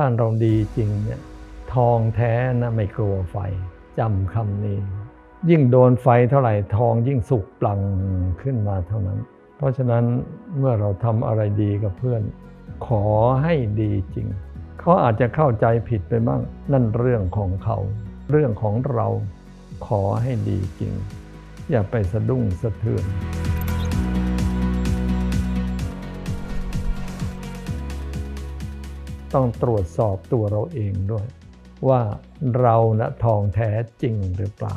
ถ้าเราดีจริงเนี่ยทองแท้นะไม่กลัวไฟจำคำนี้ ยิ่งโดนไฟเท่าไหร่ทองยิ่งสุกปลังขึ้นมาเท่านั้น เพราะฉะนั้นเมื่อเราทำอะไรดีกับเพื่อน ขอให้ดีจริง เขาอาจจะเข้าใจผิดไปบ้าง นั่นเรื่องของเขา เรื่องของเราขอให้ดีจริง อย่าไปสะดุ้งสะเทือน ต้องตรวจสอบตัวเราเองด้วย ว่าเรานะทองแท้จริงหรือเปล่า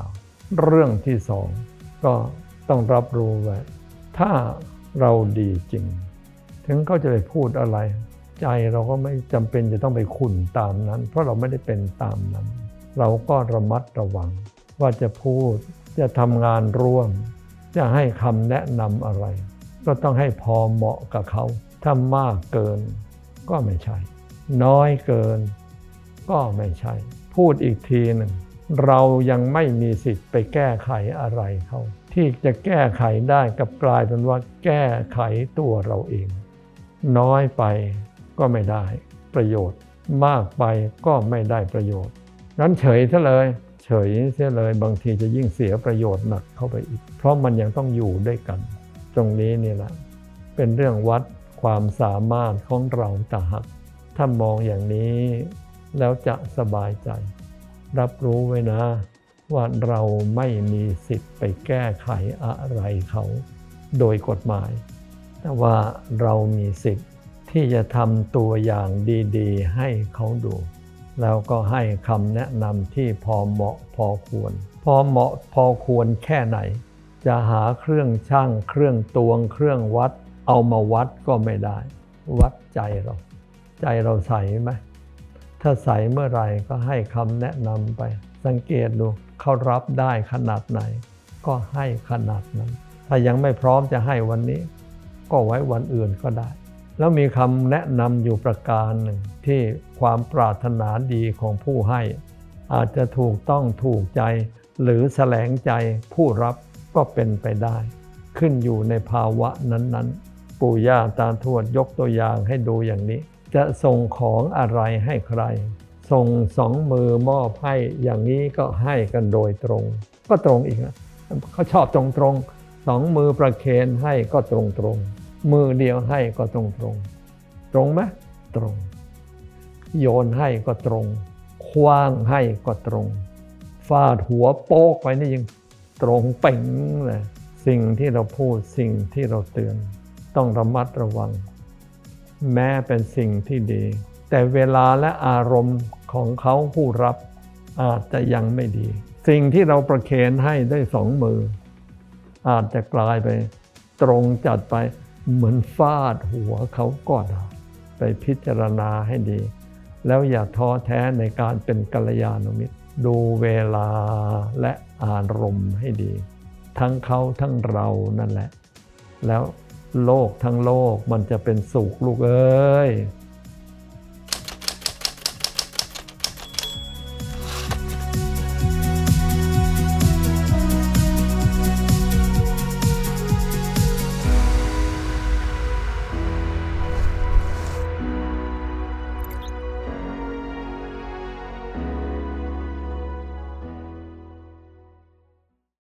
เรื่องที่สองก็ต้องรับรู้ว่าถ้าเราดีจริง ถึงเขาจะไปพูดอะไร ใจเราก็ไม่จำเป็นจะต้องไปขุนตามนั้น เพราะเราไม่ได้เป็นตามนั้น เราก็ระมัดระวัง ว่าจะพูดจะทำงานร่วม จะให้คำแนะนำอะไร ก็ต้องให้พอเหมาะกับเขาถ้ามากเกินก็ไม่ใช่ น้อยเกิน ก็ไม่ใช่ พูดอีกทีหนึ่งเรายังไม่มีสิทธิ์ไปแก้ไขอะไรเขาที่จะแก้ไขได้กับกลายเป็นว่าแก้ไขตัวเราเอง น้อยไปก็ไม่ได้ ประโยชน์มากไปก็ไม่ได้ประโยชน์ นั้นเฉยซะเลย เฉยเสียเลยบางทีจะยิ่งเสียประโยชน์หนักเข้าไปอีก เพราะมันยังต้องอยู่ด้วยกัน ตรงนี้นี่แหละเป็นเรื่องวัดความสามารถของเราต่างหาก ถ้ามองอย่างนี้แล้วจะสบายใจ รับรู้ไว้นะ ว่าเราไม่มีสิทธิ์ไปแก้ไขอะไรเขา โดยกฎหมาย แต่ว่าเรามีสิทธิ์ที่จะทำตัวอย่างดีๆ ให้เขาดู แล้วก็ให้คำแนะนำที่พอเหมาะพอควร พอเหมาะพอควรแค่ไหน จะหาเครื่องช่างเครื่องตวง เครื่องวัด เอามาวัดก็ไม่ได้ วัดใจเรา ใจเราใสไหมถ้าใสเมื่อไหร่ก็ให้คำแนะนำไป สังเกตดูเขารับได้ขนาดไหน ก็ให้ขนาดนั้น ถ้ายังไม่พร้อมจะให้วันนี้ ก็ไว้วันอื่นก็ได้ แล้วมีคำแนะนำอยู่ประการหนึ่ง ที่ความปรารถนาดีของผู้ให้ อาจจะถูกต้องถูกใจ หรือแสลงใจผู้รับก็เป็นไปได้ ขึ้นอยู่ในภาวะนั้นๆ ปู่ย่าตาทวดยกตัวอย่างให้ดูอย่างนี้ จะส่งของอะไรให้ใคร ส่งสองมือมอบให้อย่างนี้ก็ให้กันโดยตรง ก็ตรงอีกนะเขาชอบตรงตรงสองมือประเคนให้ก็ตรงตรงมือเดียวให้ก็ตรงตรงตรงไหมตรง โยนให้ก็ตรง คว้างให้ก็ตรงฟาดหัวโป๊กไปนี่ยังตรงเป่งเลยสิ่งที่เราพูดสิ่งที่เราเตือน ต้องระมัดระวัง แม้เป็นสิ่งที่ดี แต่เวลาและอารมณ์ของเขาผู้รับอาจจะยังไม่ดี สิ่งที่เราประเคนให้ได้สองมือ อาจจะกลายไปตรงจัดไปเหมือนฟาดหัวเขาก็ได้ไปพิจารณาให้ดี แล้วอย่าท้อแท้ในการเป็นกัลยาณมิตร ดูเวลาและอารมณ์ให้ดี ทั้งเขาทั้งเรานั่นแหละ แล้ว โลกทั้งโลกมันจะเป็นสุขลูกเอ้ย